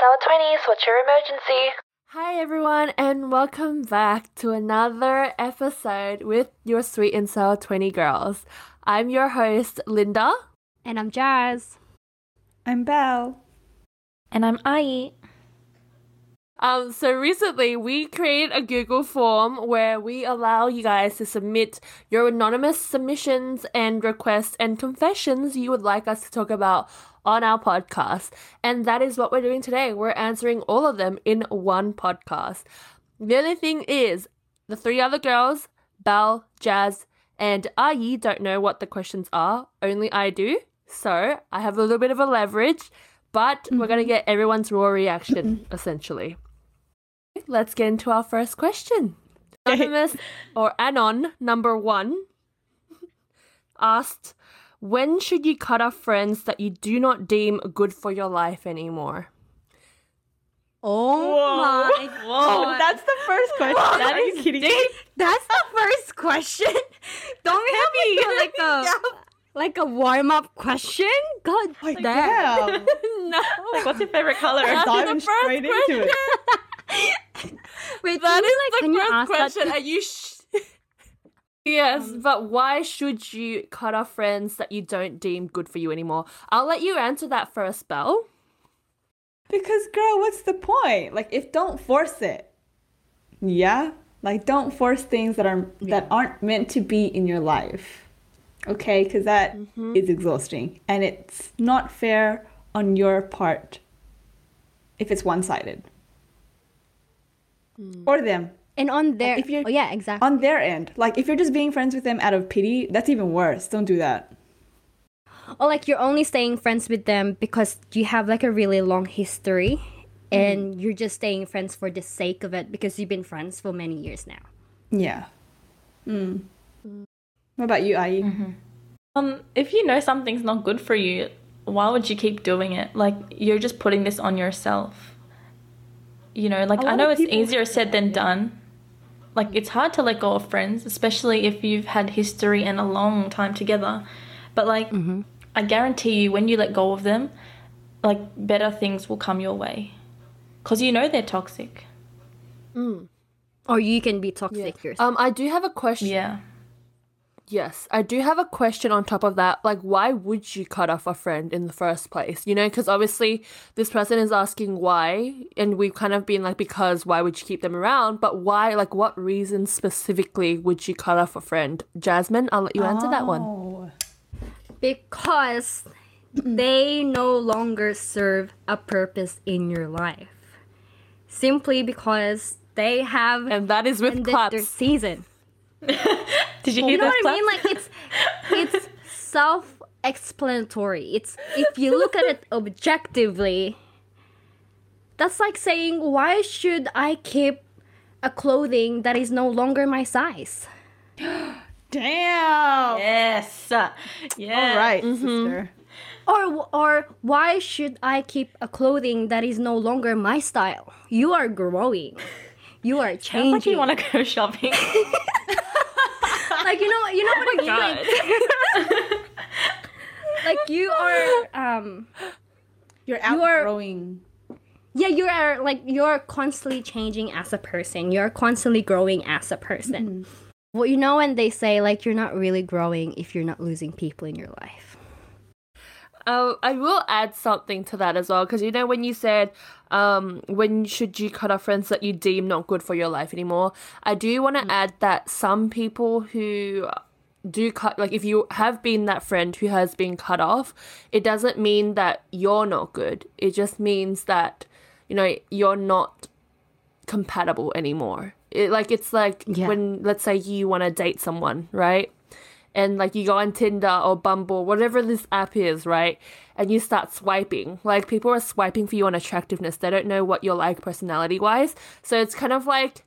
Sour 20s, what's your emergency? Hi, everyone, and welcome back to another episode with your Sweet and Sour 20 girls. I'm your host, Linda. And I'm Jazz. I'm Belle. And I'm Ai. Um, so recently we created a Google form where we allow you guys to submit your anonymous submissions and requests and confessions you would like us to talk about on our podcast. And that is what we're doing today. We're answering all of them in one podcast. The only thing is, the three other girls, Belle, Jazz, and Ai, don't know what the questions are. Only I do. So I have a little bit of a leverage, but we're going to get everyone's raw reaction, essentially. Let's get into our first question. Anonymous or Anon number one asked, When should you cut off friends that you do not deem good for your life anymore? Oh my Oh, god. that's the first question. That Are you is kidding me? deep. That's the first question. Don't we have a, like a like a warm up question? God Like, damn. damn. no. Like, what's your favorite color? That's diving the first straight into it. Wait, That is you, like, the first question. that? Are you sh- Yes, um. but why should you cut off friends that you don't deem good for you anymore? I'll let you answer that for a spell. Because, girl, what's the point? Like, if don't force it. Yeah? Like, don't force things that are that aren't meant to be in your life. Okay? Because that mm-hmm. is exhausting, and it's not fair on your part if it's one sided. Or them. And on their if you're- oh yeah, exactly. On their end. Like, if you're just being friends with them out of pity, that's even worse. Don't do that. or like you're only staying friends with them because you have like a really long history and you're just staying friends for the sake of it because you've been friends for many years now. Yeah. Mm. What about you, Ai? Um, if you know something's not good for you, why would you keep doing it? Like you're just putting this on yourself. You know, like i know it's people- easier said than done. Like it's hard to let go of friends, especially if you've had history and a long time together. But like I guarantee you when you let go of them, like better things will come your way. Cuz you know they're toxic. mm. Or you can be toxic yourself. Um, I do have a question. Yeah. Yes, I do have a question on top of that. Like, why would you cut off a friend in the first place? You know, because obviously this person is asking why, and we've kind of been like, because why would you keep them around? But why, like, what reason specifically would you cut off a friend? Jasmine, I'll let you answer that one. Oh. because they no longer serve a purpose in your life. Simply because they have And that is with ended their season. Did you hear You know those what I mean? Like it's it's self-explanatory. It's if you look at it objectively, that's like saying why should I keep a clothing that is no longer my size? Damn. Yes. Yeah. All right, mm-hmm. sister. Or or why should I keep a clothing that is no longer my style? You are growing. You are Sounds changing. like you want to go shopping. like you know you know what I mean? Like, like you are um You're You are- outgrowing. yeah you are like you're constantly changing as a person. You're constantly growing as a person. Well, you know when they say like you're not really growing if you're not losing people in your life. Um, I will add something to that as well because you know when you said um, when should you cut off friends that you deem not good for your life anymore. I do want to add that some people who do cut like if you have been that friend who has been cut off, it doesn't mean that you're not good. It just means that you know you're not compatible anymore. It like it's like Yeah. when let's say you want to date someone, right? And like you go on Tinder or Bumble, whatever this app is, right? And you start swiping. Like people are swiping for you on attractiveness. They don't know what you're like personality wise. So it's kind of like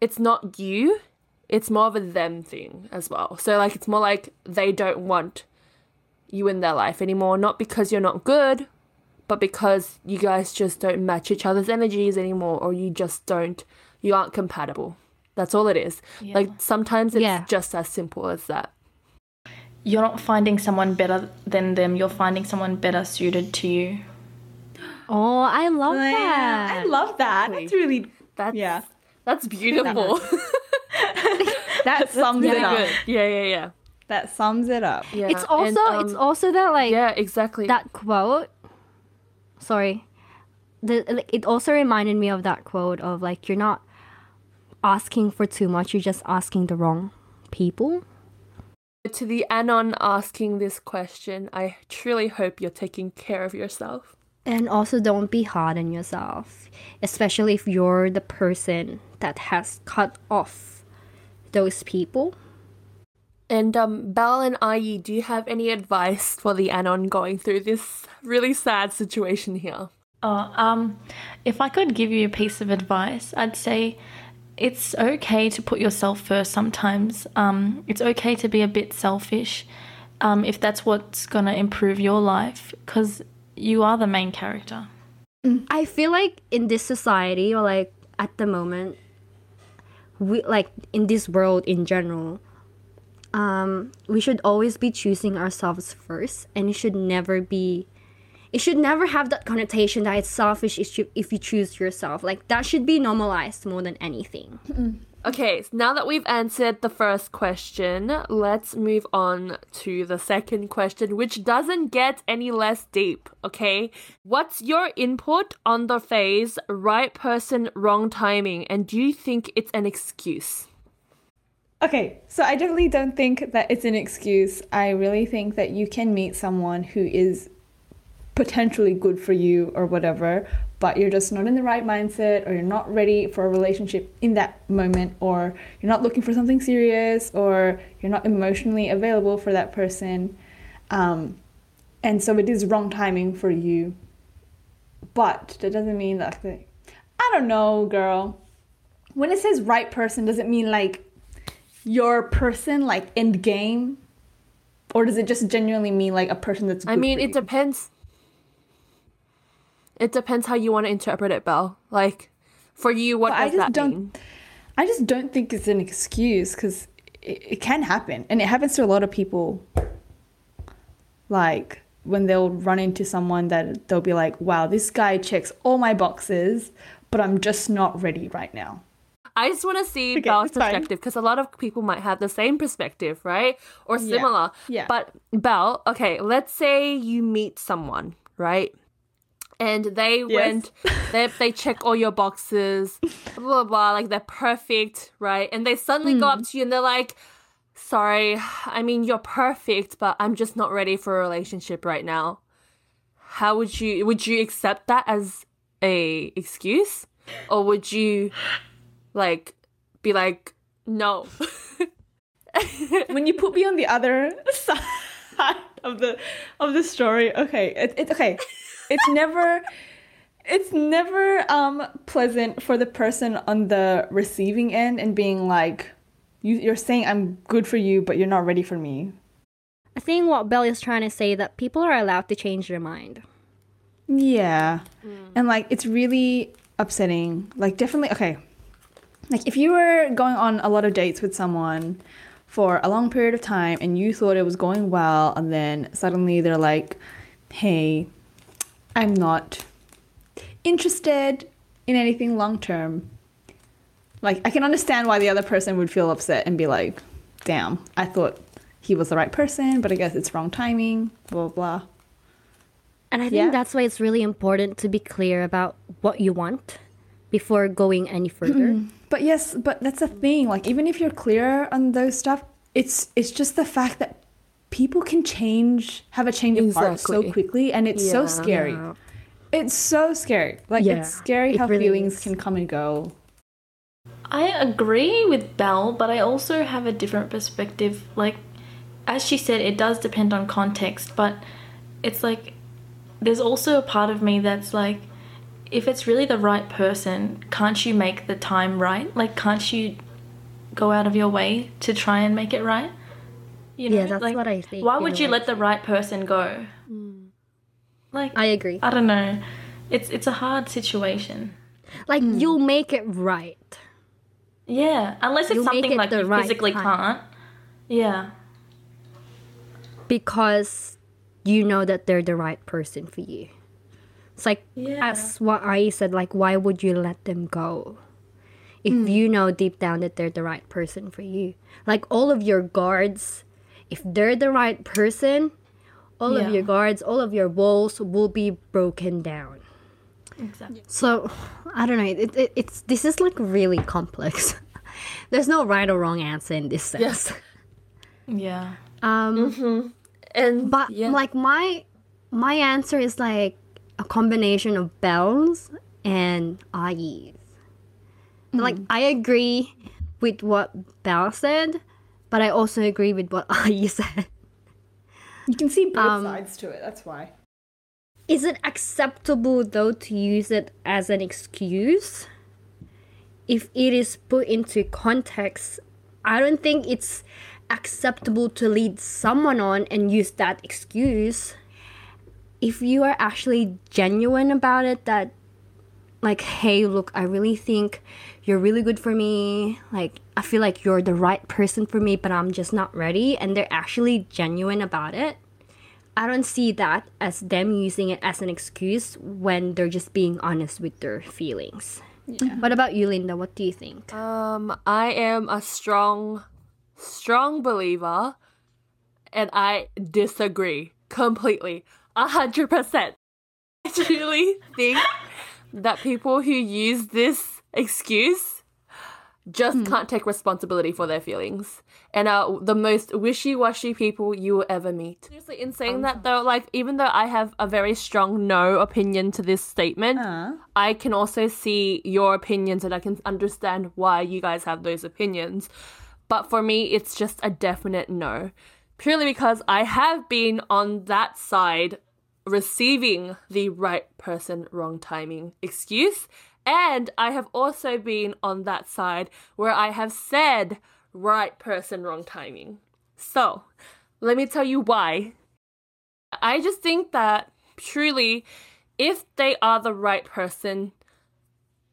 it's not you, it's more of a them thing as well. So like it's more like they don't want you in their life anymore, not because you're not good, but because you guys just don't match each other's energies anymore or you just don't you aren't compatible. That's all it is. Like sometimes it's Yeah. just as simple as that. You're not finding someone better than them. You're finding someone better suited to you. Oh, I love Yeah, that. I love that. That's really That's yeah. That's beautiful. That sums really it up. good. Yeah, yeah, yeah. That sums it up. Yeah. it's also and, it's um, also that like yeah, exactly. that quote. Sorry, the it also reminded me of that quote of like you're not asking for too much. You're just asking the wrong people. to the anon asking this question, I truly hope you're taking care of yourself. And also, don't be hard on yourself, especially if you're the person that has cut off those people. And um, Belle and Ai, do you have any advice for the anon going through this really sad situation here? Oh, um, if I could give you a piece of advice, I'd say it's okay to put yourself first sometimes. Um, it's okay to be a bit selfish um, if that's what's going to improve your life because you are the main character. I feel like in this society or like at the moment, we like in this world in general, um, we should always be choosing ourselves first, and it should never be. It should never have that connotation that it's selfish if you, if you choose yourself. Like that should be normalized more than anything. Mm-hmm. Okay, so now that we've answered the first question, let's move on to the second question, which doesn't get any less deep, okay? What's your input on the phrase right person, wrong timing, and do you think it's an excuse? Okay, so I definitely don't think that it's an excuse. I really think that you can meet someone who is potentially good for you or whatever, but you're just not in the right mindset or you're not ready for a relationship in that moment or you're not looking for something serious or you're not emotionally available for that person. Um, and so it is wrong timing for you. But that doesn't mean that I don't know, girl. When it says right person, does it mean like your person, like end game? Or does it just genuinely mean like a person that's I mean, it you? depends. It depends how you want to interpret it, Belle. Like, for you, what But I does just that don't- mean? I just don't think it's an excuse because it, it can happen. And it happens to a lot of people. Like when they'll run into someone that they'll be like, wow, this guy checks all my boxes, but I'm just not ready right now. I just want to see Okay, Belle's perspective because a lot of people might have the same perspective, right? Or similar. yeah. But Belle, okay, let's say you meet someone, right? And they went, they, they check all your boxes, blah, blah, blah, like they're perfect, right? And they suddenly go Hmm. up to you and they're like, sorry, I mean, you're perfect, but I'm just not ready for a relationship right now. How would you, would you accept that as a excuse? Or would you like be like no when you put me on the other side of the of the story okay it, it okay it's never it's never um pleasant for the person on the receiving end and being like you, you're saying i'm good for you but you're not ready for me. I think what Belle is trying to say that people are allowed to change their mind. yeah. And like it's really upsetting. Like definitely okay. Like if you were going on a lot of dates with someone for a long period of time and you thought it was going well and then suddenly they're like hey i'm not interested in anything long term like i can understand why the other person would feel upset and be like damn i thought he was the right person but i guess it's wrong timing blah blah blah And I think Yeah. that's why it's really important to be clear about what you want before going any further. Mm-hmm. But yes, but that's the thing. Like even if you're clear on those stuff, it's it's just the fact that people can change, have a change of heart so quickly, and it's so scary. Yeah. It's so scary. Like Yeah, it's scary it how really feelings is. can come and go. I agree with Belle, but I also have a different perspective. Like, as she said, it does depend on context, but it's like there's also a part of me that's like, if it's really the right person, can't you make the time right? Like, can't you go out of your way to try and make it right? You Yeah, that's like, what I think, Why would you way. let the right person go? Like, I agree. I don't know. It's it's a hard situation. Like you'll make it right. Yeah, unless it's You make something it like you right physically time. can't. Yeah. because you know that they're the right person for you. It's like Yeah. as what I said, like why would you let them go? If Hmm. you know deep down that they're the right person for you. Like all of your guards, if they're the right person, all of your guards, all of your walls will be broken down. Exactly. So I don't know. It, it, it's this is like really complex. There's no right or wrong answer in this sense. Yes. Yeah. Um, And but yeah. like my my answer is like a combination of Belle's and Ai's. Like I agree with what Belle said, but I also agree with what Ai said. You can see both Um, sides to it. That's why. Is it acceptable though to use it as an excuse? If it is put into context, I don't think it's acceptable to lead someone on and use that excuse. If you are actually genuine about it, that, like, hey, look, I really think you're really good for me. Like, I feel like you're the right person for me, but I'm just not ready. And they're actually genuine about it. I don't see that as them using it as an excuse when they're just being honest with their feelings. What about you, Linda? What do you think? Um, I am a strong, strong believer, and I disagree completely, a hundred percent. I truly think that people who use this excuse just can't take responsibility for their feelings and are the most wishy-washy people you will ever meet. Seriously, in saying that though, like even though I have a very strong no opinion to this statement, Uh, I can also see your opinions and I can understand why you guys have those opinions. But for me, it's just a definite no. Purely because I have been on that side receiving the right person, wrong timing excuse. And I have also been on that side where I have said right person, wrong timing. So, let me tell you why. I just think that truly, if they are the right person,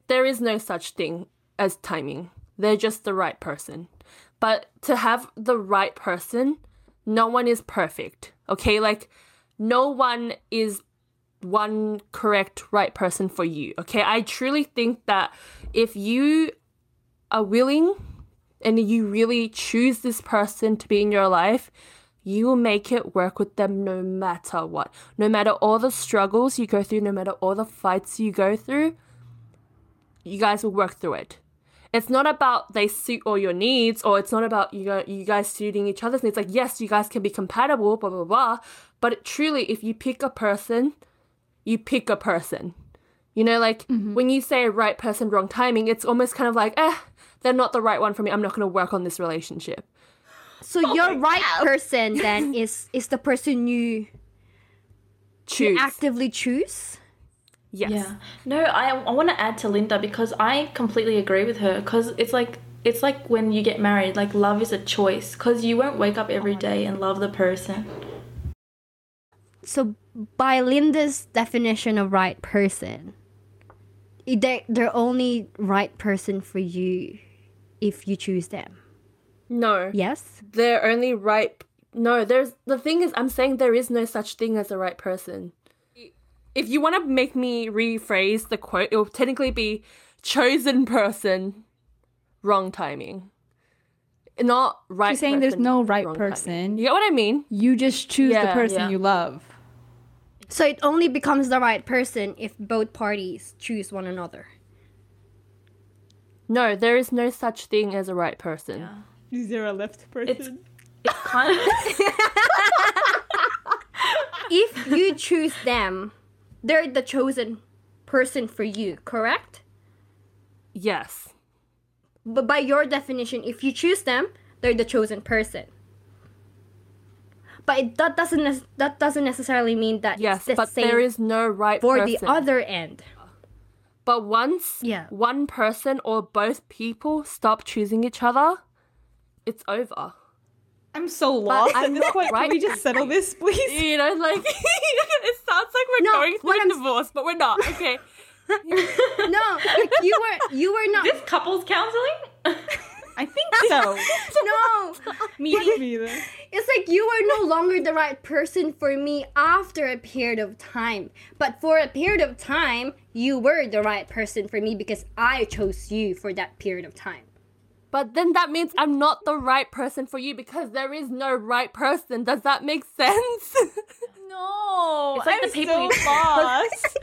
there is no such thing as timing. They're just the right person. But to have the right person, no one is perfect. Okay? Like, no one is one correct right person for you. Okay? I truly think that if you are willing and you really choose this person to be in your life, you will make it work with them no matter what. No matter all the struggles you go through, no matter all the fights you go through, you guys will work through it. It's not about they suit all your needs, or it's not about you you guys suiting each other's needs. Like yes, you guys can be compatible, blah blah blah. But truly, if you pick a person, you pick a person. You know, like when you say right person, wrong timing, it's almost kind of like, eh, they're not the right one for me. I'm not going to work on this relationship. So your right person then is is the person you Choose. actively choose. yes. Yeah. No, I I want to add to Linda because I completely agree with her because it's like it's like when you get married, like love is a choice because you won't wake up every day and love the person. So by Linda's definition of right person, they they're only right person for you if you choose them. No. Yes. They're only right. No, there's the thing is, I'm saying there is no such thing as a right person. If you want to make me rephrase the quote, it will technically be chosen person, wrong timing. Not right. She's saying there's no right wrong timing. person. You get what I mean? You just choose the person yeah. you love. So it only becomes the right person if both parties choose one another. No, there is no such thing as a right person. Is there a left person? It's it's kind of If you choose them, they're the chosen person for you, correct? Yes. But by your definition, if you choose them, they're the chosen person. But it, that doesn't that doesn't necessarily mean that Yes, it's the but same there is no right for person. the other end. But once Yeah. one person or both people stop choosing each other, it's over. I'm so lost I'm at this point. right. Can we just settle this, please? You know, like it sounds like we're No, going through what a I'm- divorce, but we're not. Okay. No, like you were you were not this couples counseling. I think so. no. Me neither. it's like you are no longer the right person for me after a period of time. But for a period of time, you were the right person for me because I chose you for that period of time. But then that means I'm not the right person for you because there is no right person. Does that make sense? No, It's like I'm the people so you- lost.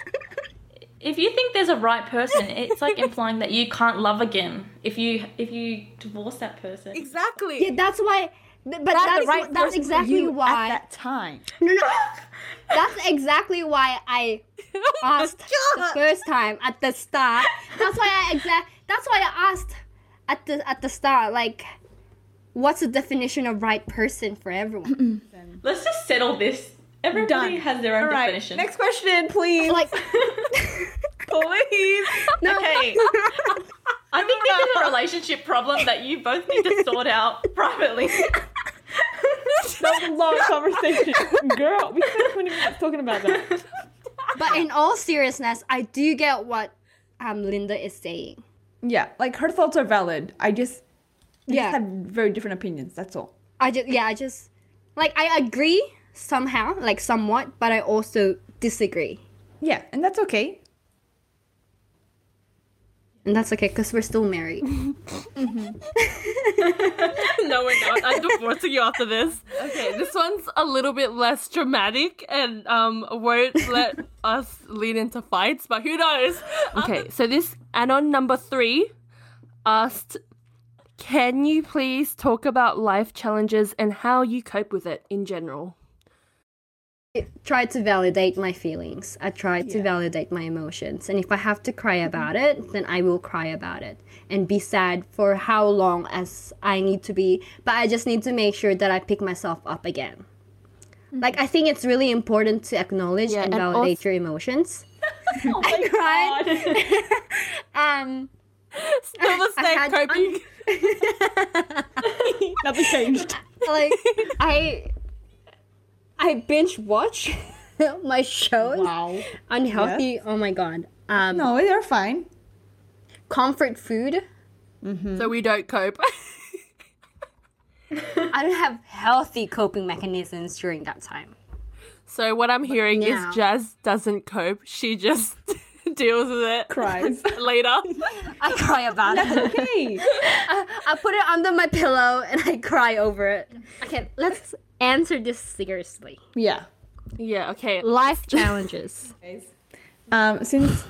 If you think there's a right person, it's like implying that you can't love again if you if you divorce that person. exactly. Yeah, that's why. But That's that's, right that's exactly why. at that time. No, no. That's exactly why I oh asked the first time at the start. That's why I exact. That's why I asked at the at the start. Like, what's the definition of right person for everyone? Let's just settle this. Everybody Done. has their own All right, definition. next question, please. like, please. no. Okay. I think this is a relationship problem that you both need to sort out privately. That was a long conversation. Girl, we spent 20 minutes talking about that. But in all seriousness, I do get what um Linda is saying. Yeah, like her thoughts are valid. I just, I Yeah. just have very different opinions. That's all. I just yeah, I just like I agree somehow, like somewhat, but I also disagree. Yeah, and that's okay. And that's okay because we're still married. no, we're not. I'm divorcing you after this. Okay, this one's a little bit less dramatic and um won't let us lead into fights, but who knows? Okay, so this anon number three asked, "Can you please talk about life challenges and how you cope with it in general?" I try to validate my feelings. I try to validate my emotions. And if I have to cry about it, then I will cry about it and be sad for how long as I need to be. But I just need to make sure that I pick myself up again. Like I think it's really important to acknowledge Yeah, and and validate also- your emotions. Oh I cried. um Still the same coping. Nothing changed. like I I binge watch my shows. Wow. Unhealthy. Oh my god. Um No, they're fine. comfort food. so we don't cope. I don't have healthy coping mechanisms during that time. so what I'm hearing now- is Jazz doesn't cope. She just deals with it Cries. later. I cry about it. okay. I put it under my pillow and I cry over it. Okay, let's answer this seriously. Yeah. Yeah, okay. Life challenges. Um, since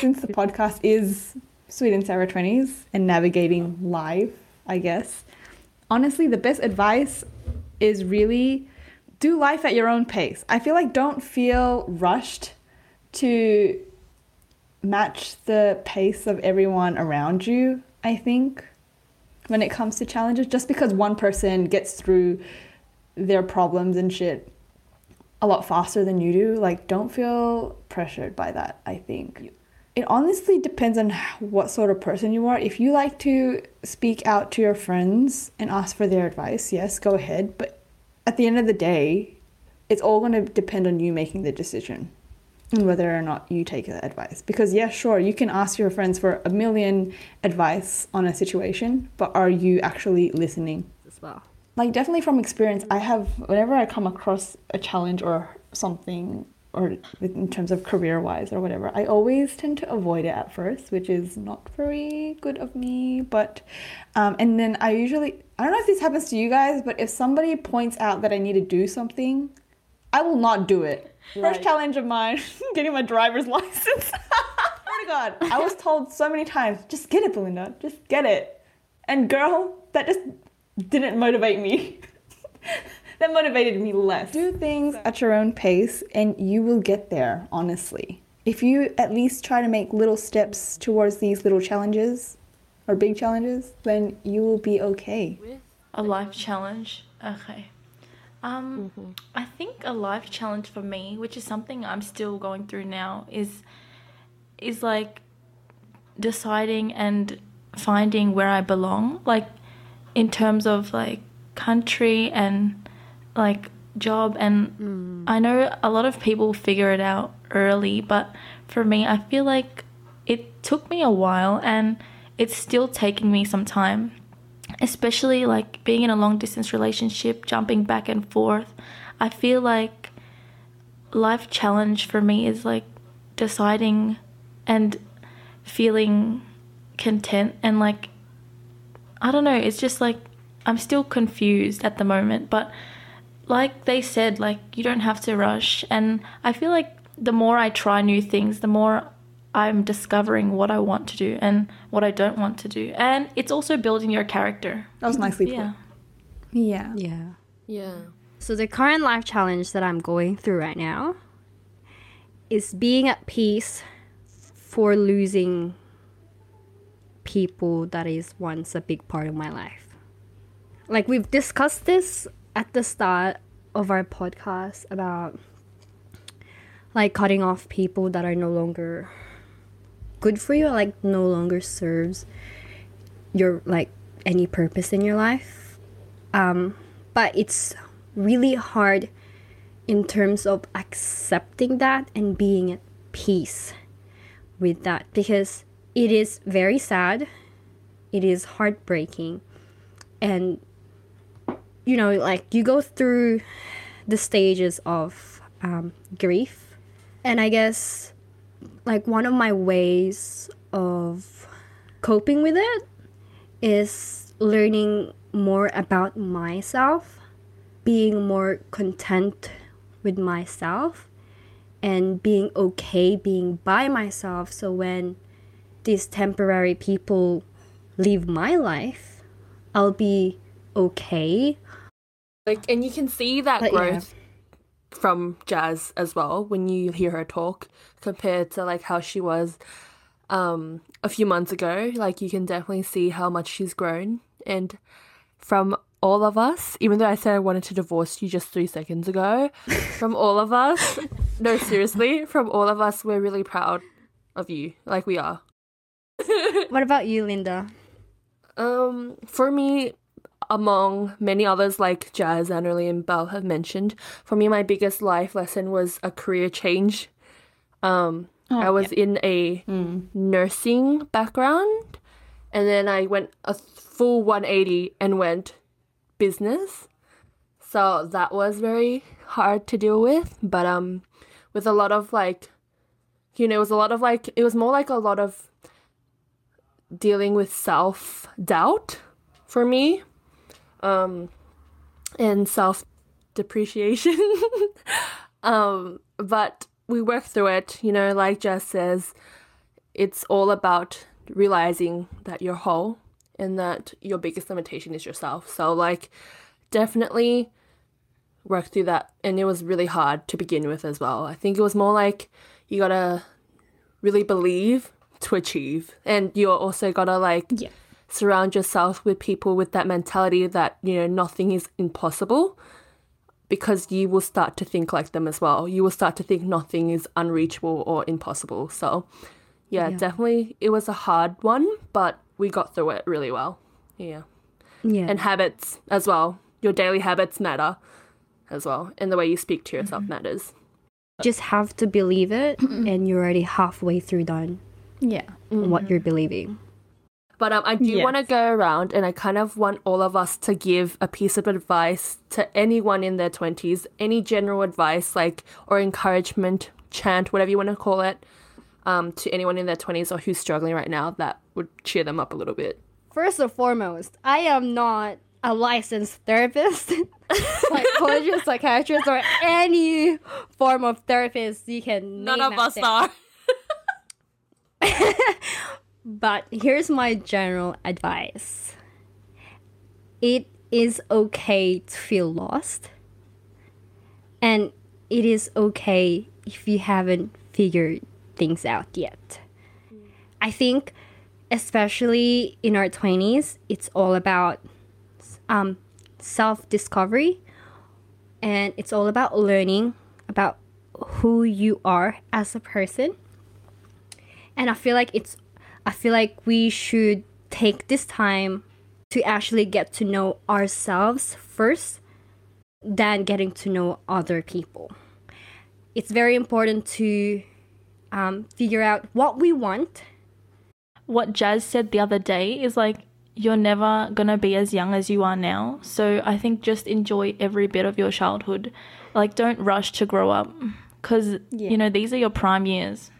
since the podcast is Sweet and Sour Twenties and navigating life, I guess. Honestly, the best advice is really do life at your own pace. I feel like don't feel rushed to match the pace of everyone around you. I think when it comes to challenges, just because one person gets through their problems and shit a lot faster than you do. Like, don't feel pressured by that, I think. It honestly depends on what sort of person you are. If you like to speak out to your friends and ask for their advice, yes, go ahead. But at the end of the day, it's all going to depend on you making the decision and whether or not you take that advice. Because, yeah, sure, you can ask your friends for a million advice on a situation, but are you actually listening? as well. Like definitely from experience i have whenever i come across a challenge or something or in terms of career wise or whatever i always tend to avoid it at first which is not very good of me but um, and then i usually i don't know if this happens to you guys but if somebody points out that i need to do something i will not do it. First challenge of mine getting my driver's license. Oh my god i was told so many times just get it belinda just get it. And girl that just didn't motivate me. that motivated me less. Do things at your own pace and you will get there, honestly. If you at least try to make little steps towards these little challenges or big challenges, then you will be okay. With A life challenge. Okay. Um, I think a life challenge for me, which is something I'm still going through now, is is like deciding and finding where I belong, like in terms of like country and like job and mm. I know a lot of people figure it out early, but for me I feel like it took me a while and it's still taking me some time especially like being in a long distance relationship, jumping back and forth. I feel like life challenge for me is like deciding and feeling content and like I don't know, it's just like I'm still confused at the moment, but like they said, like you don't have to rush and I feel like the more I try new things, the more I'm discovering what I want to do and what I don't want to do. And it's also building your character. That was nicely put. Yeah. Yeah. Yeah. Yeah. So the current life challenge that I'm going through right now is being at peace for losing people that is once a big part of my life. Like we've discussed this at the start of our podcast about like cutting off people that are no longer good for you, like no longer serves your like any purpose in your life. Um, but it's really hard in terms of accepting that and being at peace with that because it is very sad, it is heartbreaking, and you know, like you go through the stages of um, grief, and I guess like one of my ways of coping with it is learning more about myself, being more content with myself, and being okay being by myself. So when these temporary people leave my life, I'll be okay. Like, and you can see that But yeah. growth from Jazz as well when you hear her talk compared to like how she was um a few months ago. Like, you can definitely see how much she's grown. And from all of us, even though I said I wanted to divorce you just three seconds ago, from all of us, no, seriously, from all of us, we're really proud of you. Like, we are. What about you, Linda? Um, for me, among many others like Jazz, Annerly, and Belle have mentioned, for me, my biggest life lesson was a career change. Um, I was in a nursing background, and then I went a full 180 and went business. So that was very hard to deal with, but um, with a lot of like, you know, it was a lot of like, it was more like a lot of dealing with self doubt for me um and self depreciation um but we work through it you know like Jess says it's all about realizing that you're whole and that your biggest limitation is yourself. So like definitely work through that. And it was really hard to begin with as well. I think it was more like you gotta really believe to achieve. And you're also gotta like Yeah. surround yourself with people with that mentality that you know nothing is impossible because you will start to think like them as well. You will start to think nothing is unreachable or impossible. So yeah, Yeah. definitely it was a hard one but we got through it really well. Yeah. Yeah. and habits as well. Your daily habits matter as well and the way you speak to yourself mm-hmm. matters. Just have to believe it, and you're already halfway through done Yeah. what you're believing. But um, I do Yes. want to go around and I kind of want all of us to give a piece of advice to anyone in their 20s, any general advice, like, or encouragement, chant, whatever you want to call it, um, to anyone in their 20s or who's struggling right now that would cheer them up a little bit. First and foremost, I am not a licensed therapist, psychologist, psychiatrist, or any form of therapist you can. None name of us there. are. But here's my general advice it is okay to feel lost, and it is okay if you haven't figured things out yet. I think, especially in our 20s, it's all about um, self discovery and it's all about learning about who you are as a person and i feel like it's i feel like we should take this time to actually get to know ourselves first than getting to know other people it's very important to um, figure out what we want what Jazz said the other day is like you're never gonna be as young as you are now. So I think just enjoy every bit of your childhood. Like, don't rush to grow up because, you know, these are your prime years.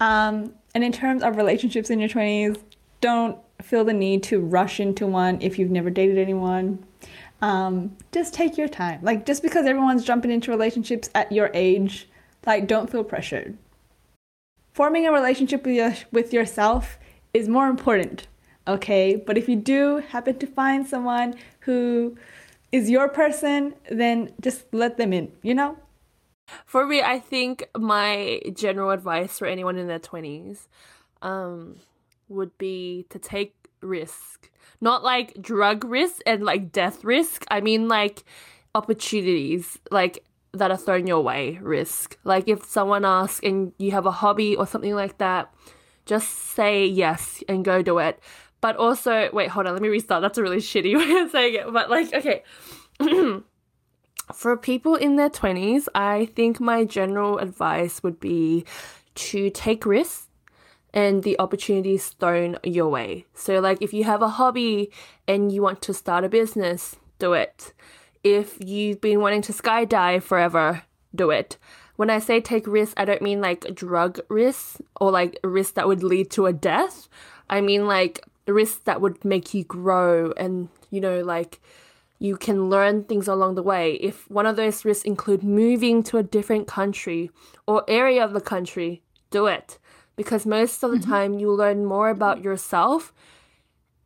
Um, and in terms of relationships in your 20s, don't feel the need to rush into one if you've never dated anyone. Um, just take your time. Like, just because everyone's jumping into relationships at your age, like, don't feel pressured. Forming a relationship with, your, with yourself is more important, okay? But if you do happen to find someone who is your person, then just let them in, you know? For me, I think my general advice for anyone in their 20s um, would be to take risk. Not like drug risk and like death risk. I mean like opportunities like that are thrown your way risk. Like if someone asks and you have a hobby or something like that, just say yes and go do it. But also, wait, hold on, let me restart. That's a really shitty way of saying it. But like, okay. For people in their 20s, I think my general advice would be to take risks and the opportunities thrown your way. So, like, if you have a hobby and you want to start a business, do it. If you've been wanting to skydive forever, do it. When I say take risks, I don't mean like drug risks or like risks that would lead to a death. I mean like risks that would make you grow and, you know, like you can learn things along the way. If one of those risks include moving to a different country or area of the country, do it. Because most of the mm-hmm. time you learn more about yourself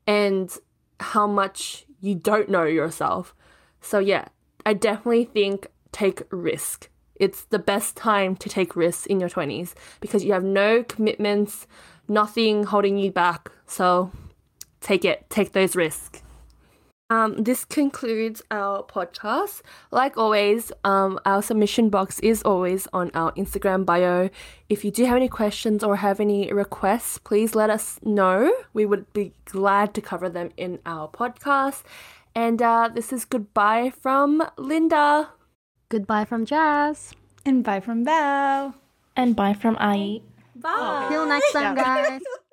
and how much you don't know yourself. So yeah, I definitely think take risk. It's the best time to take risks in your 20s because you have no commitments, nothing holding you back. So take it, take those risks. Um, this concludes our podcast. Like always, um, our submission box is always on our Instagram bio. If you do have any questions or have any requests, please let us know. We would be glad to cover them in our podcast. And uh, this is goodbye from Linda. Goodbye from Jazz. And bye from Belle. And bye from Ai. Bye. Till next time, guys.